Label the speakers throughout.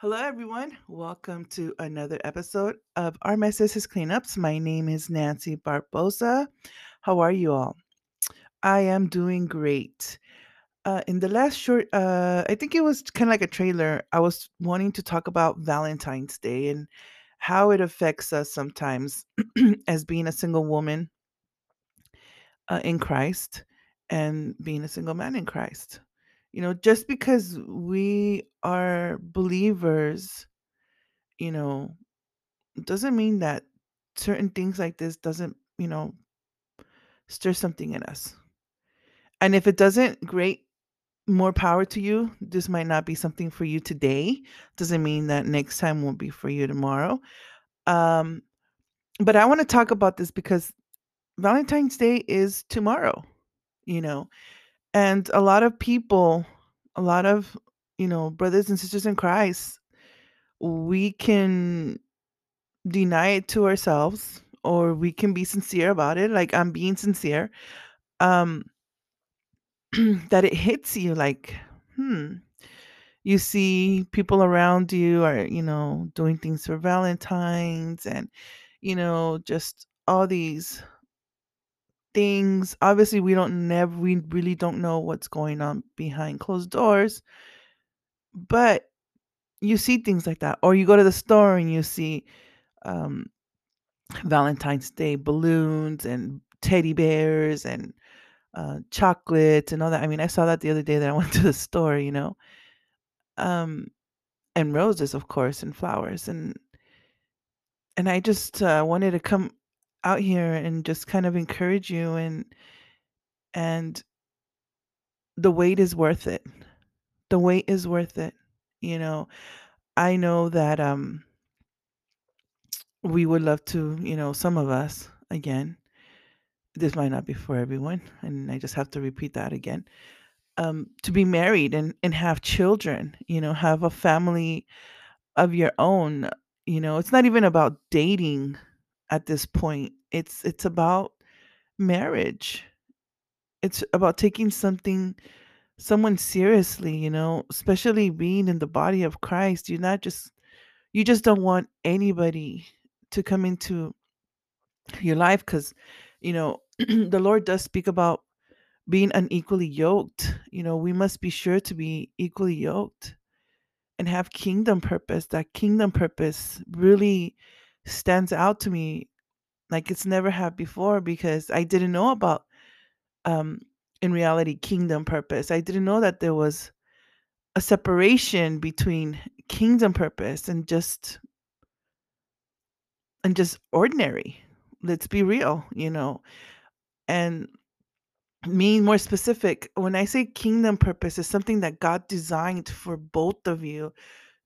Speaker 1: Hello, everyone. Welcome to another episode of Our Messes Cleanups. My name is Nancy Barbosa. How are you all? I am doing great. Uh, in the last short, uh, I think it was kind of like a trailer. I was wanting to talk about Valentine's Day and how it affects us sometimes as being a single woman uh, in Christ and being a single man in Christ. You know, just because we are believers, you know, doesn't mean that certain things like this doesn't, you know, stir something in us. And if it doesn't, great, more power to you. This might not be something for you today. Doesn't mean that next time won't be for you tomorrow. Um, but I want to talk about this because Valentine's Day is tomorrow, you know, and a lot of people, a lot of, you know, brothers and sisters in Christ, we can deny it to ourselves or we can be sincere about it like i'm being sincere um that it hits you like hmm you see people around you are you know doing things for valentines and you know just all these things obviously we don't never we really don't know what's going on behind closed doors but you see things like that or you go to the store and you see um valentine's day balloons and teddy bears and uh, chocolates and all that. I mean, I saw that the other day that I went to the store, you know, um, and roses, of course, and flowers, and and I just uh, wanted to come out here and just kind of encourage you, and and the wait is worth it. The wait is worth it. You know, I know that um we would love to, you know, some of us again. This might not be for everyone, and I just have to repeat that again. Um, to be married and and have children, you know, have a family of your own. You know, it's not even about dating at this point. It's it's about marriage. It's about taking something someone seriously, you know, especially being in the body of Christ. You're not just you just don't want anybody to come into your life cuz you know, the Lord does speak about being unequally yoked. You know, we must be sure to be equally yoked and have kingdom purpose. That kingdom purpose really stands out to me like it's never had before because I didn't know about um in reality kingdom purpose. I didn't know that there was a separation between kingdom purpose and just and just ordinary. Let's be real, you know. And me more specific, when I say kingdom purpose is something that God designed for both of you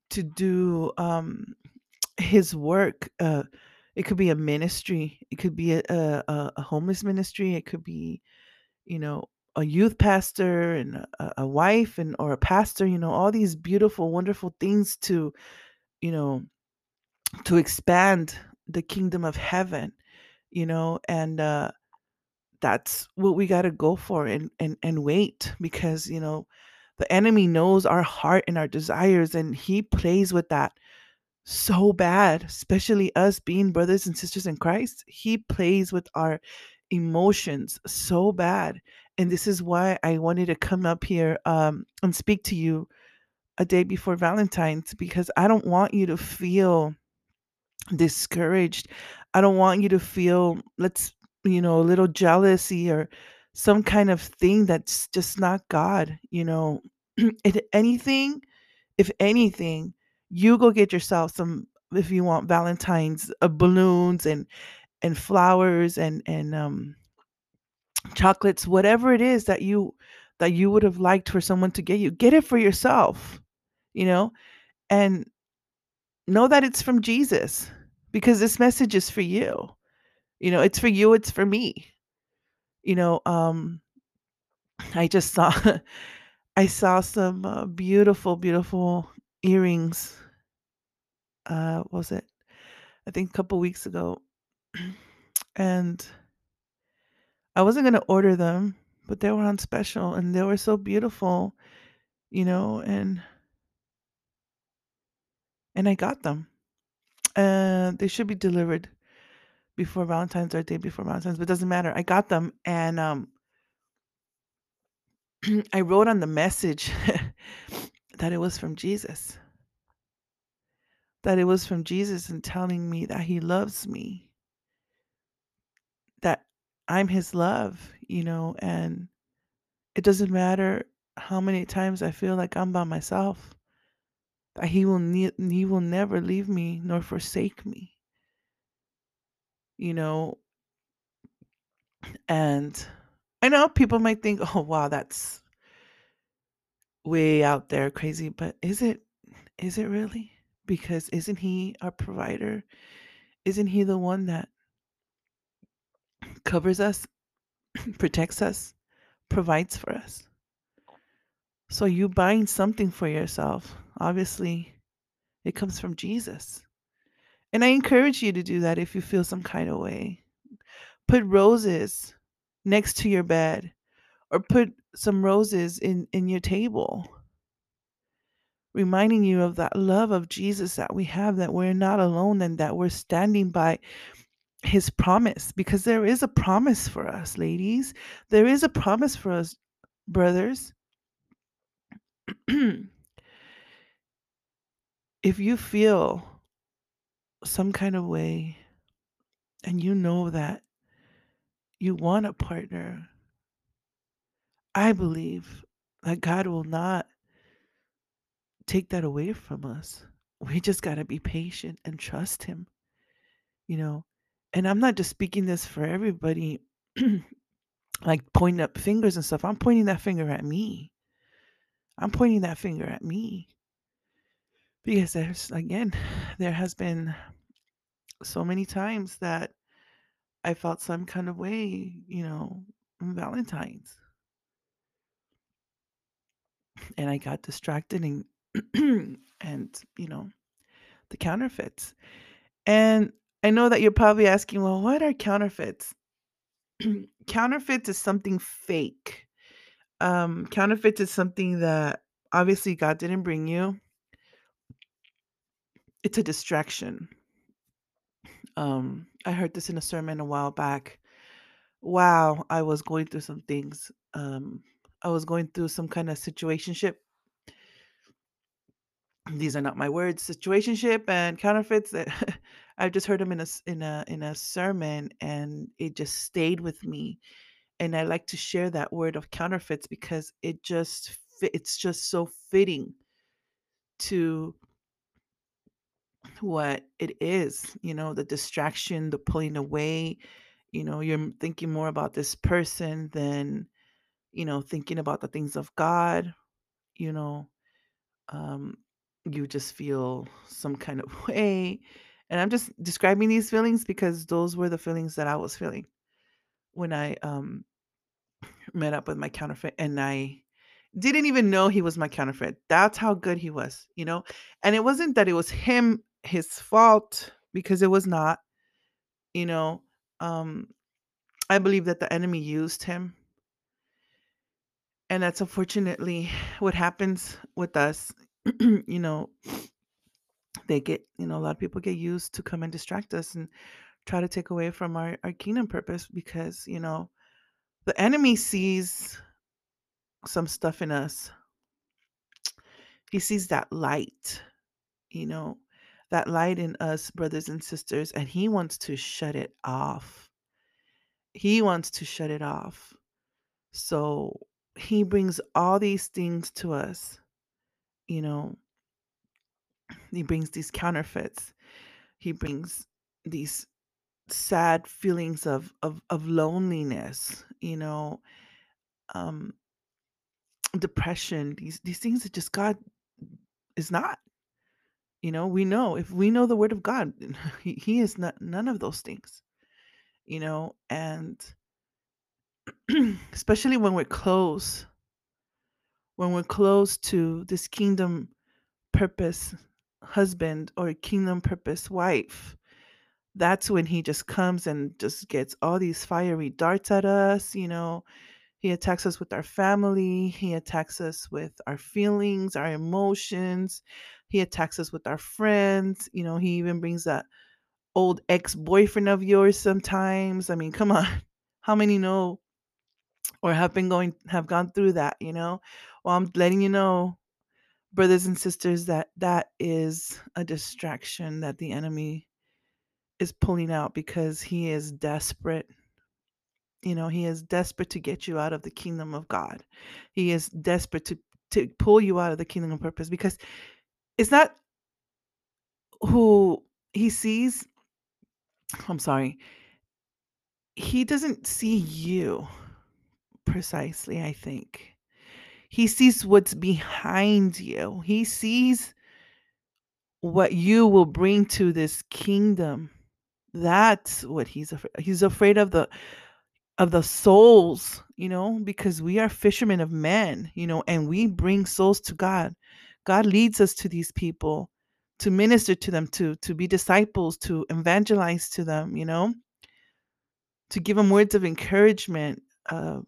Speaker 1: to do um his work uh it could be a ministry it could be a, a, a homeless ministry it could be you know a youth pastor and a, a wife and or a pastor you know all these beautiful wonderful things to you know to expand the kingdom of heaven you know and uh that's what we got to go for and and and wait because you know the enemy knows our heart and our desires and he plays with that so bad, especially us being brothers and sisters in Christ. He plays with our emotions so bad. And this is why I wanted to come up here um, and speak to you a day before Valentine's because I don't want you to feel discouraged. I don't want you to feel, let's, you know, a little jealousy or some kind of thing that's just not God, you know. if anything, if anything, you go get yourself some if you want Valentine's uh, balloons and and flowers and and um chocolates, whatever it is that you that you would have liked for someone to get you, get it for yourself, you know, and know that it's from Jesus because this message is for you. You know, it's for you, it's for me. You know, um I just saw I saw some uh, beautiful beautiful earrings uh was it I think a couple weeks ago. and I wasn't going to order them, but they were on special and they were so beautiful, you know, and and I got them. And they should be delivered before Valentine's or day before Valentine's, but doesn't matter. I got them and um I wrote on the message that it was from Jesus. That it was from Jesus and telling me that he loves me. That I'm his love, you know, and it doesn't matter how many times I feel like I'm by myself. That he will ne- he will never leave me nor forsake me. You know, and I know people might think, "Oh, wow, that's way out there crazy," but is it is it really? Because isn't he our provider? Isn't he the one that covers us, protects us, provides for us? So you buying something for yourself, obviously it comes from Jesus. And I encourage you to do that if you feel some kind of way. Put roses next to your bed or put some roses in in your table reminding you of that love of Jesus that we have that we're not alone and that we're standing by his promise because there is a promise for us ladies. There is a promise for us brothers. If you feel some kind of way and you know that you want a partner i believe that god will not take that away from us. We just got to be patient and trust him you know? And i'm not just speaking this for everybody like pointing up fingers and stuff. I'm pointing that finger at me. I'm pointing that finger at me. Because there's again there has been so many times that i felt some kind of way you know valentine's. And i got distracted and and you know the counterfeits. And i know that you're probably asking well what are counterfeits? Counterfeits is something fake. Um counterfeits is something that obviously god didn't bring you. It's a distraction. Um i heard this in a sermon a while back. Wow i was going through some things. Um i was going through some kind of situationship these are not my words situationship and counterfeits that i've just heard them in a in a in a sermon and it just stayed with me and i like to share that word of counterfeits because it just fit, it's just so fitting to what it is you know the distraction the pulling away you know you're thinking more about this person than you know thinking about the things of god you know um you just feel some kind of way and i'm just describing these feelings because those were the feelings that i was feeling when i um met up with my counterfeit and i didn't even know he was my counterfeit. That's how good he was you know? And it wasn't that it was him his fault because it was not you know? Um i believe that the enemy used him. And that's unfortunately what happens with us you know they get you know a lot of people get used to come and distract us and try to take away from our, our kingdom purpose because you know the enemy sees some stuff in us. He sees that light you know that light in us brothers and sisters and he wants to shut it off. He wants to shut it off. So he brings all these things to us you know he brings these counterfeits. He brings these sad feelings of of of loneliness you know um depression these these things that just god is not you know we know if we know the word of god he, he is not none of those things you know and especially when we're close when we're close to this kingdom purpose husband or kingdom purpose wife that's when he just comes and just gets all these fiery darts at us you know He attacks us with our family. He attacks us with our feelings, our emotions. he attacks us with our friends you know he even brings that old ex-boyfriend of yours sometimes i mean come on how many know or have been going have gone through that you know? Well i'm letting you know brothers and sisters that that is a distraction that the enemy is pulling out because he is desperate you know he is desperate to get you out of the kingdom of god. He is desperate to to pull you out of the kingdom of purpose because it's not who he sees i'm sorry he doesn't see you precisely i think. He sees what's behind you. He sees what you will bring to this kingdom. That's what he's afraid he's afraid of the of the souls you know because we are fishermen of men you know and we bring souls to god. God leads us to these people to minister to them to to be disciples to evangelize to them you know to give them words of encouragement uh,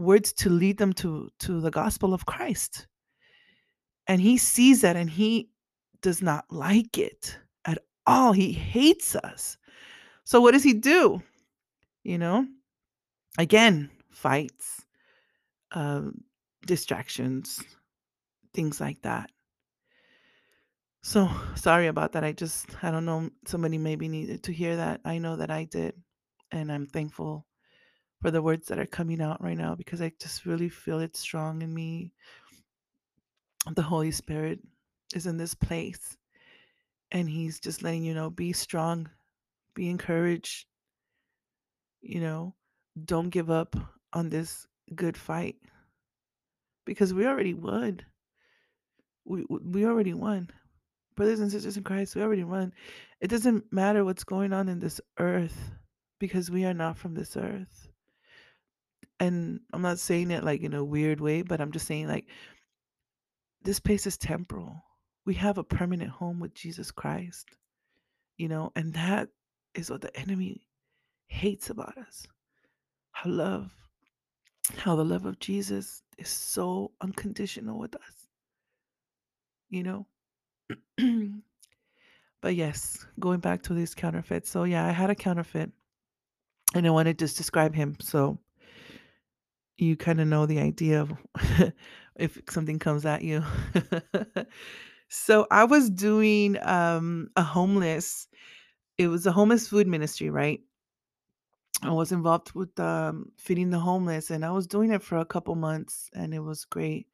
Speaker 1: words to lead them to to the gospel of christ. And he sees that and he does not like it at all. He hates us. So what does he do? You know again fights um, distractions things like that. So sorry about that. I just i don't know somebody maybe needed to hear that. I know that i did and i'm thankful for the words that are coming out right now because i just really feel it strong in me the holy spirit is in this place and he's just letting you know be strong be encouraged you know don't give up on this good fight because we already won. We we already won. Brothers and sisters in Christ, we already won. It doesn't matter what's going on in this earth because we are not from this earth. And I'm not saying it like in a weird way, but I'm just saying like this place is temporal. We have a permanent home with Jesus Christ. You know, and that is what the enemy hates about us. How love how the love of Jesus is so unconditional with us. You know? but yes, going back to these counterfeits. So yeah, I had a counterfeit and I wanted to just describe him so you kind of know the idea of if something comes at you. so I was doing um a homeless it was a homeless food ministry, right? I was involved with um, feeding the homeless, and I was doing it for a couple months, and it was great,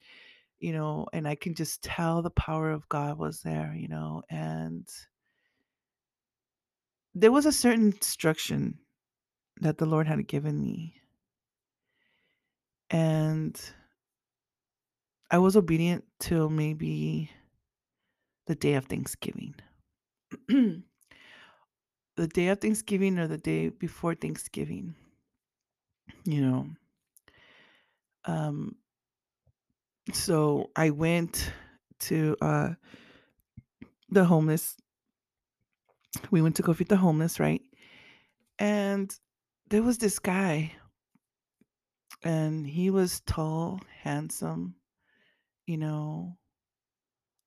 Speaker 1: you know. And I can just tell the power of God was there, you know. And there was a certain instruction that the Lord had given me, and I was obedient till maybe the day of Thanksgiving. the day of Thanksgiving or the day before Thanksgiving you know um so i went to uh the homeless we went to go feed the homeless right and there was this guy and he was tall handsome you know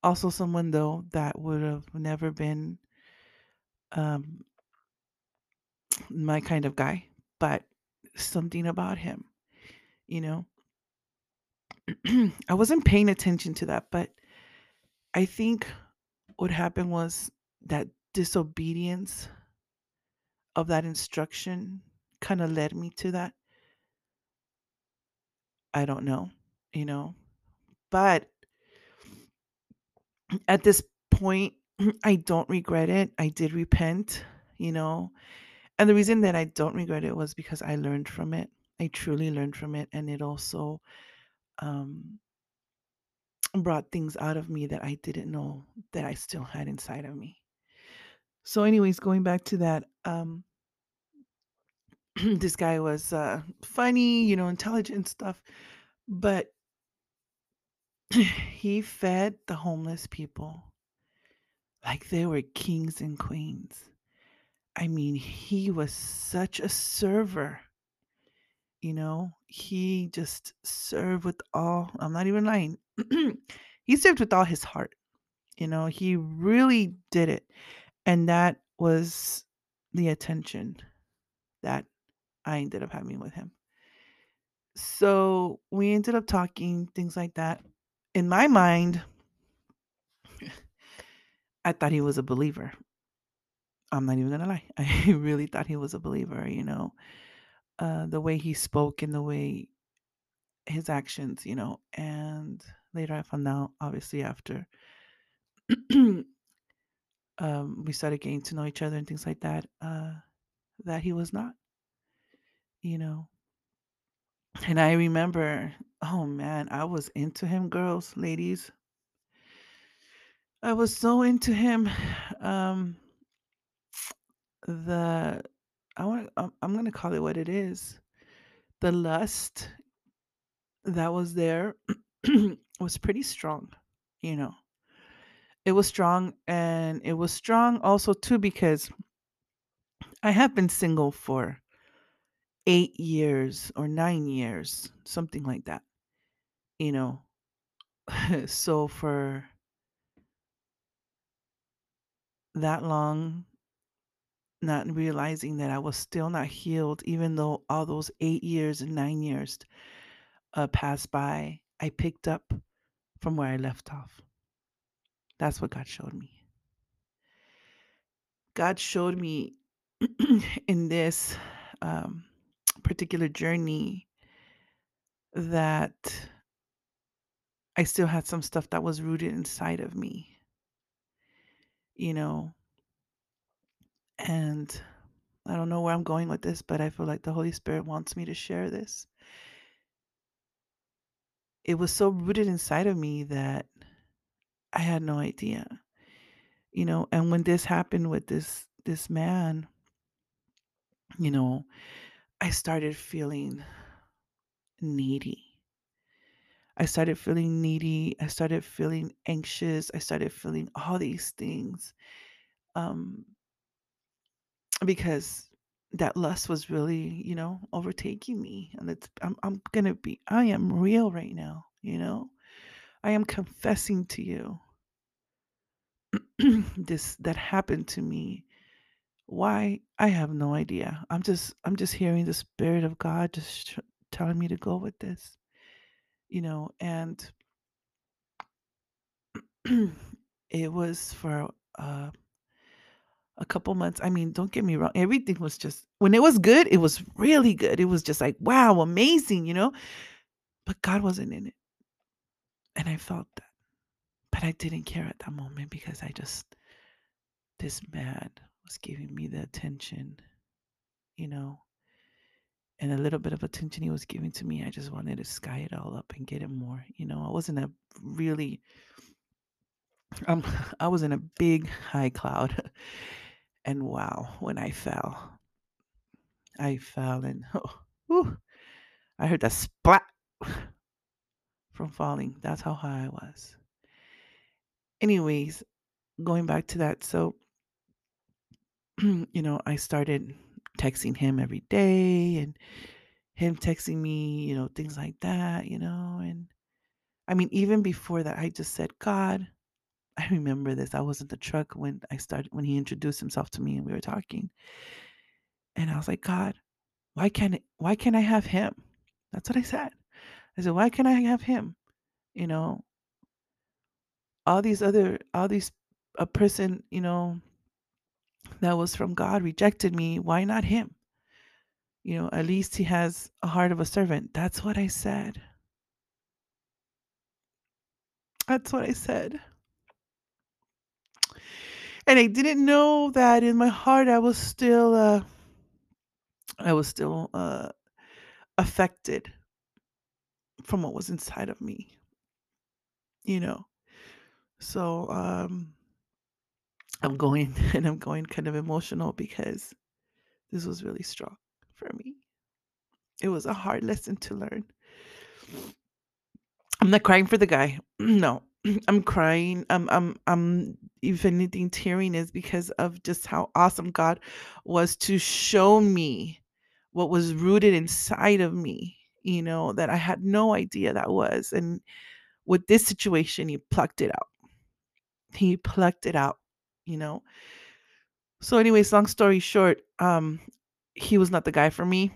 Speaker 1: also someone though that would have never been um my kind of guy but something about him you know I wasn't paying attention to that, but I think what happened was that disobedience of that instruction kind of led me to that. I don't know, you know. But at this point, I don't regret it. I did repent, you know. And the reason that I don't regret it was because I learned from it. I truly learned from it. And it also um, brought things out of me that I didn't know that I still had inside of me. So, anyways, going back to that, um, this guy was uh, funny, you know, intelligent stuff, but he fed the homeless people like they were kings and queens. I mean, he was such a server. You know, he just served with all, I'm not even lying. he served with all his heart. You know, he really did it. And that was the attention that I ended up having with him. So we ended up talking, things like that. In my mind, I thought he was a believer. I'm not even gonna lie. I really thought he was a believer, you know. Uh, the way he spoke and the way his actions, you know. And later I found out, obviously, after um, we started getting to know each other and things like that, uh, that he was not, you know. And I remember, oh man, I was into him, girls, ladies. I was so into him. Um, the I want I'm, I'm gonna call it what it is. The lust that was there was pretty strong, you know. It was strong, and it was strong also too because I have been single for eight years or nine years, something like that, you know. so for that long, not realizing that I was still not healed, even though all those eight years and nine years uh, passed by, I picked up from where I left off. That's what God showed me. God showed me in this um, particular journey that I still had some stuff that was rooted inside of me, you know, and I don't know where I'm going with this, but I feel like the Holy Spirit wants me to share this. It was so rooted inside of me that I had no idea. You know, and when this happened with this this man, you know, I started feeling needy. I started feeling needy. I started feeling anxious. I started feeling all these things. Um because that lust was really, you know, overtaking me. And it's I'm I'm gonna be I am real right now, you know. I am confessing to you this that happened to me. Why? I have no idea. I'm just I'm just hearing the spirit of God just tr- telling me to go with this, you know, and it was for uh a couple months. I mean, don't get me wrong. Everything was just when it was good, it was really good. It was just like, wow, amazing, you know? But God wasn't in it. And I felt that. But I didn't care at that moment because I just this man was giving me the attention, you know, and a little bit of attention he was giving to me. I just wanted to sky it all up and get it more. You know, I wasn't a really um I was in a big high cloud. And wow, when I fell, I fell and oh, whew, I heard that splat from falling. That's how high I was. Anyways, going back to that, so you know, I started texting him every day and him texting me, you know, things like that, you know, and I mean, even before that, I just said, God, I remember this. I was in the truck when I started when he introduced himself to me and we were talking. And I was like, God, why can't why can't I have him? That's what I said. I said, why can't I have him? You know, all these other all these a person, you know, that was from God rejected me. Why not him? You know, at least he has a heart of a servant. That's what I said. That's what I said. And I didn't know that in my heart I was still uh I was still uh affected from what was inside of me, you know. So um I'm going and I'm going kind of emotional because this was really strong for me. It was a hard lesson to learn. I'm not crying for the guy. No. I'm crying. I'm I'm I'm if anything tearing is because of just how awesome God was to show me what was rooted inside of me, you know, that I had no idea that was. And with this situation, he plucked it out. he plucked it out, you know. So anyways, long story short, um he was not the guy for me.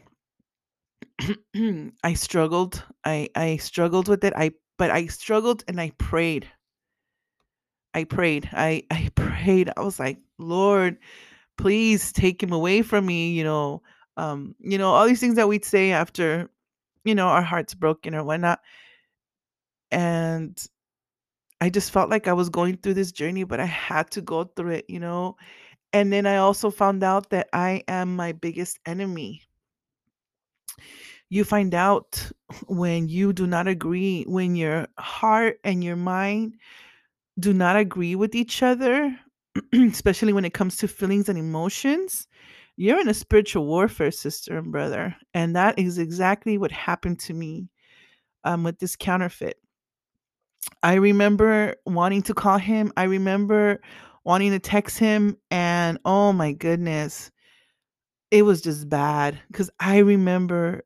Speaker 1: I struggled. I I struggled with it. I but I struggled and I prayed. I prayed. I I prayed. I was like, "Lord, please take him away from me," you know. Um, you know, all these things that we'd say after, you know, our hearts broken or whatnot. And I just felt like I was going through this journey, but I had to go through it, you know. And then I also found out that I am my biggest enemy. You find out when you do not agree, when your heart and your mind do not agree with each other, especially when it comes to feelings and emotions, you're in a spiritual warfare, sister and brother. And that is exactly what happened to me um, with this counterfeit. I remember wanting to call him. I remember wanting to text him. And oh my goodness, it was just bad. Because I remember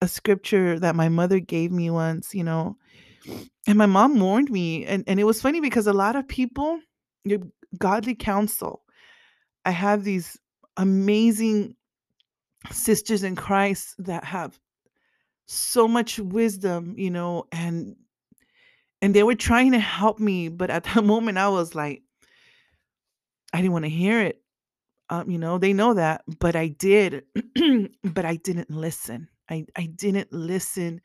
Speaker 1: a scripture that my mother gave me once, you know, and my mom warned me. And, and it was funny because a lot of people, your godly counsel, I have these amazing sisters in Christ that have so much wisdom, you know, and and they were trying to help me, but at that moment I was like I didn't want to hear it. Um, you know, they know that, but I did, but I didn't listen. I I didn't listen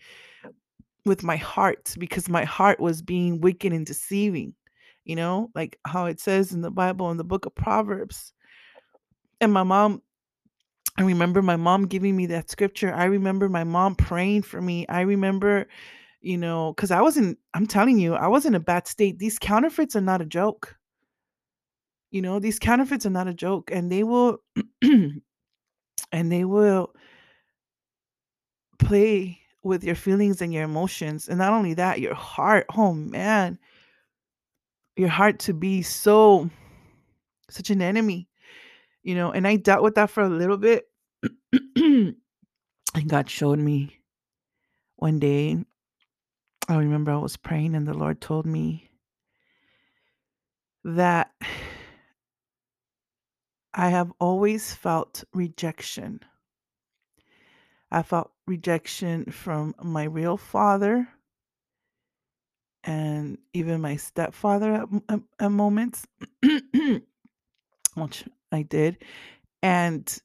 Speaker 1: with my heart because my heart was being wicked and deceiving. You know, like how it says in the Bible in the book of Proverbs. And my mom I remember my mom giving me that scripture. I remember my mom praying for me. I remember, you know, because I wasn't, I'm telling you, I was in a bad state. These counterfeits are not a joke. You know, these counterfeits are not a joke. And they will, and they will play with your feelings and your emotions. And not only that, your heart. Oh man, your heart to be so, such an enemy you know, and I dealt with that for a little bit. and God showed me one day. I remember I was praying, and the Lord told me that I have always felt rejection. I felt rejection from my real father and even my stepfather at, at, at moments, which I did. And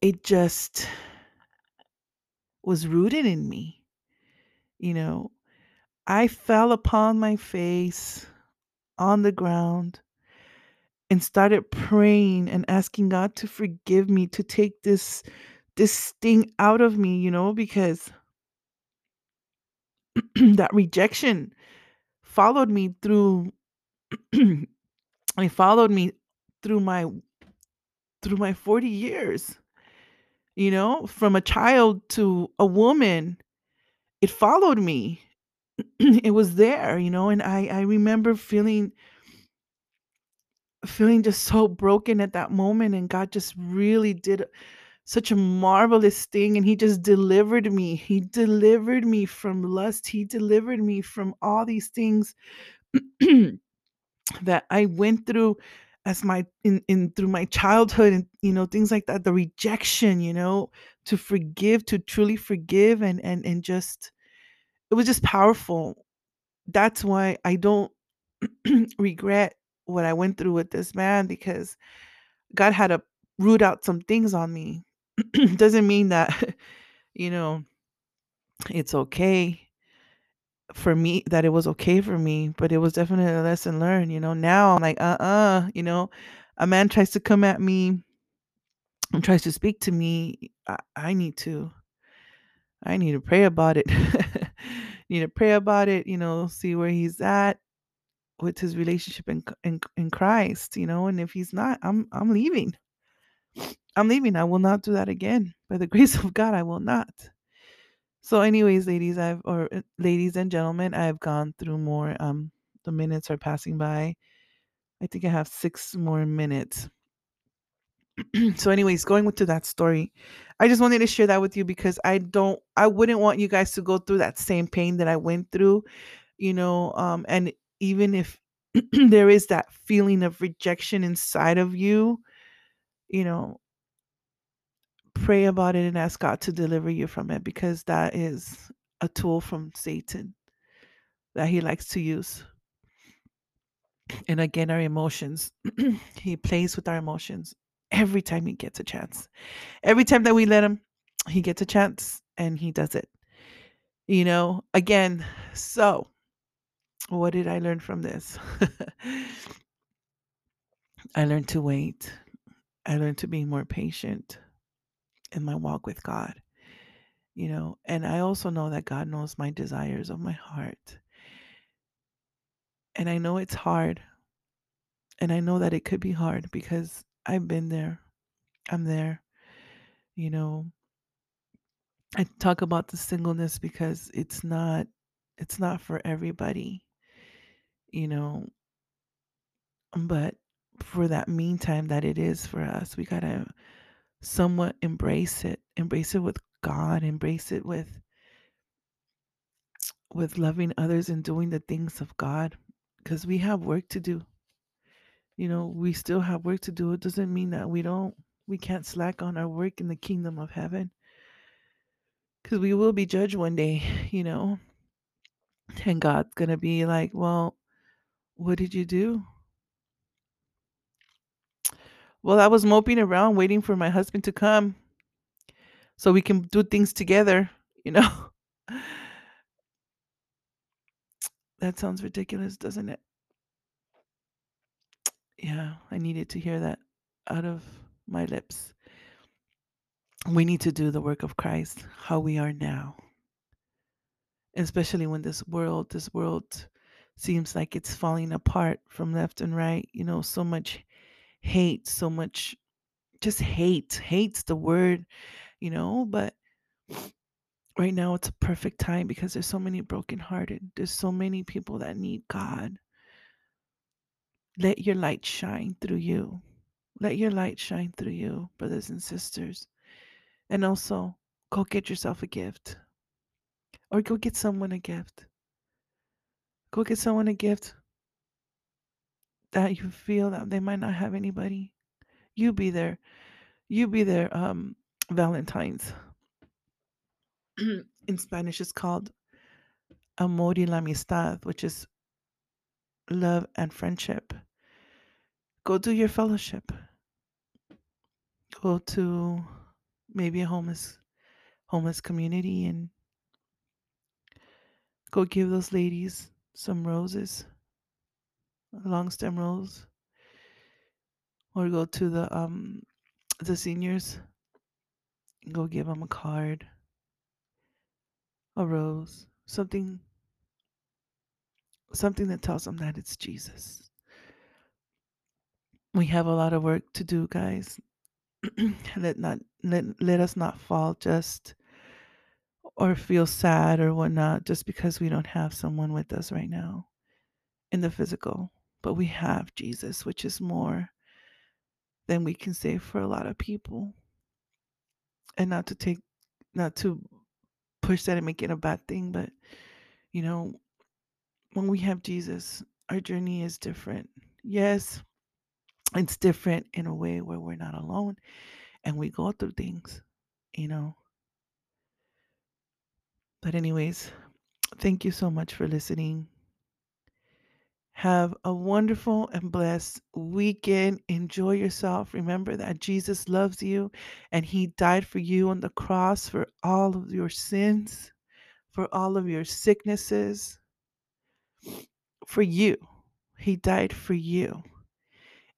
Speaker 1: it just was rooted in me. You know, I fell upon my face on the ground and started praying and asking God to forgive me, to take this this sting out of me, you know, because that rejection followed me through it followed me through my through my 40 years you know from a child to a woman it followed me. It was there you know and i i remember feeling feeling just so broken at that moment and god just really did such a marvelous thing and he just delivered me. He delivered me from lust. He delivered me from all these things that i went through as my in in through my childhood and you know things like that the rejection you know to forgive to truly forgive and and and just it was just powerful that's why i don't regret what i went through with this man because god had to root out some things on me doesn't mean that you know it's okay for me that it was okay for me, but it was definitely a lesson learned. You know, now I'm like, uh uh you know, a man tries to come at me and tries to speak to me. I, I need to, I need to pray about it. need to pray about it, you know, see where he's at with his relationship in, in in Christ, you know, and if he's not, I'm I'm leaving. I'm leaving. I will not do that again. By the grace of God, I will not. So, anyways, ladies, I've or uh, ladies and gentlemen, I've gone through more. Um, the minutes are passing by. I think I have six more minutes. so, anyways, going to that story, I just wanted to share that with you because I don't, I wouldn't want you guys to go through that same pain that I went through, you know. Um, and even if there is that feeling of rejection inside of you, you know, pray about it and ask God to deliver you from it because that is a tool from Satan that he likes to use. And again, our emotions. he plays with our emotions every time he gets a chance. Every time that we let him, he gets a chance and he does it. You know, again, so what did I learn from this? I learned to wait. I learned to be more patient in my walk with God. You know, and I also know that God knows my desires of my heart. And I know it's hard. And I know that it could be hard because I've been there. I'm there. You know, I talk about the singleness because it's not it's not for everybody. You know, but for that meantime that it is for us, we got to somewhat embrace it. Embrace it with God, embrace it with with loving others and doing the things of God because we have work to do. You know, we still have work to do. It doesn't mean that we don't we can't slack on our work in the kingdom of heaven because we will be judged one day, you know. And God's going to be like, well, what did you do? Well, I was moping around waiting for my husband to come so we can do things together, you know. that sounds ridiculous, doesn't it? Yeah, I needed to hear that out of my lips. We need to do the work of Christ how we are now. Especially when this world, this world seems like it's falling apart from left and right, you know, so much hate, so much just hate. Hate's the word, you know, but right now it's a perfect time because there's so many brokenhearted. There's so many people that need God. Let your light shine through you. Let your light shine through you, brothers and sisters. And also, go get yourself a gift. Or go get someone a gift. Go get someone a gift that you feel that they might not have anybody. You be there. You be their um Valentine's. In Spanish it's called amor y la amistad, which is love and friendship. Go do your fellowship. Go to maybe a homeless homeless community and go give those ladies some roses, long stem rose, or go to the um the seniors, go give them a card, a rose, something something that tells them that it's Jesus. We have a lot of work to do, guys. let not let, let us not fall just or feel sad or whatnot just because we don't have someone with us right now in the physical. But we have Jesus, which is more than we can say for a lot of people. And not to take not to push that and make it a bad thing, but you know, when we have Jesus, our journey is different. Yes, it's different in a way where we're not alone and we go through things, you know. But, anyways, thank you so much for listening. Have a wonderful and blessed weekend. Enjoy yourself. Remember that Jesus loves you and He died for you on the cross for all of your sins, for all of your sicknesses, for you. He died for you.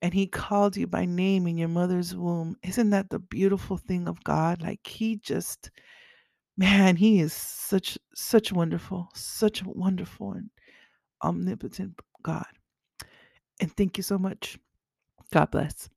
Speaker 1: And He called you by name in your mother's womb. Isn't that the beautiful thing of God? Like He just, man, He is such, such wonderful, such wonderful and omnipotent God. And thank you so much. God bless.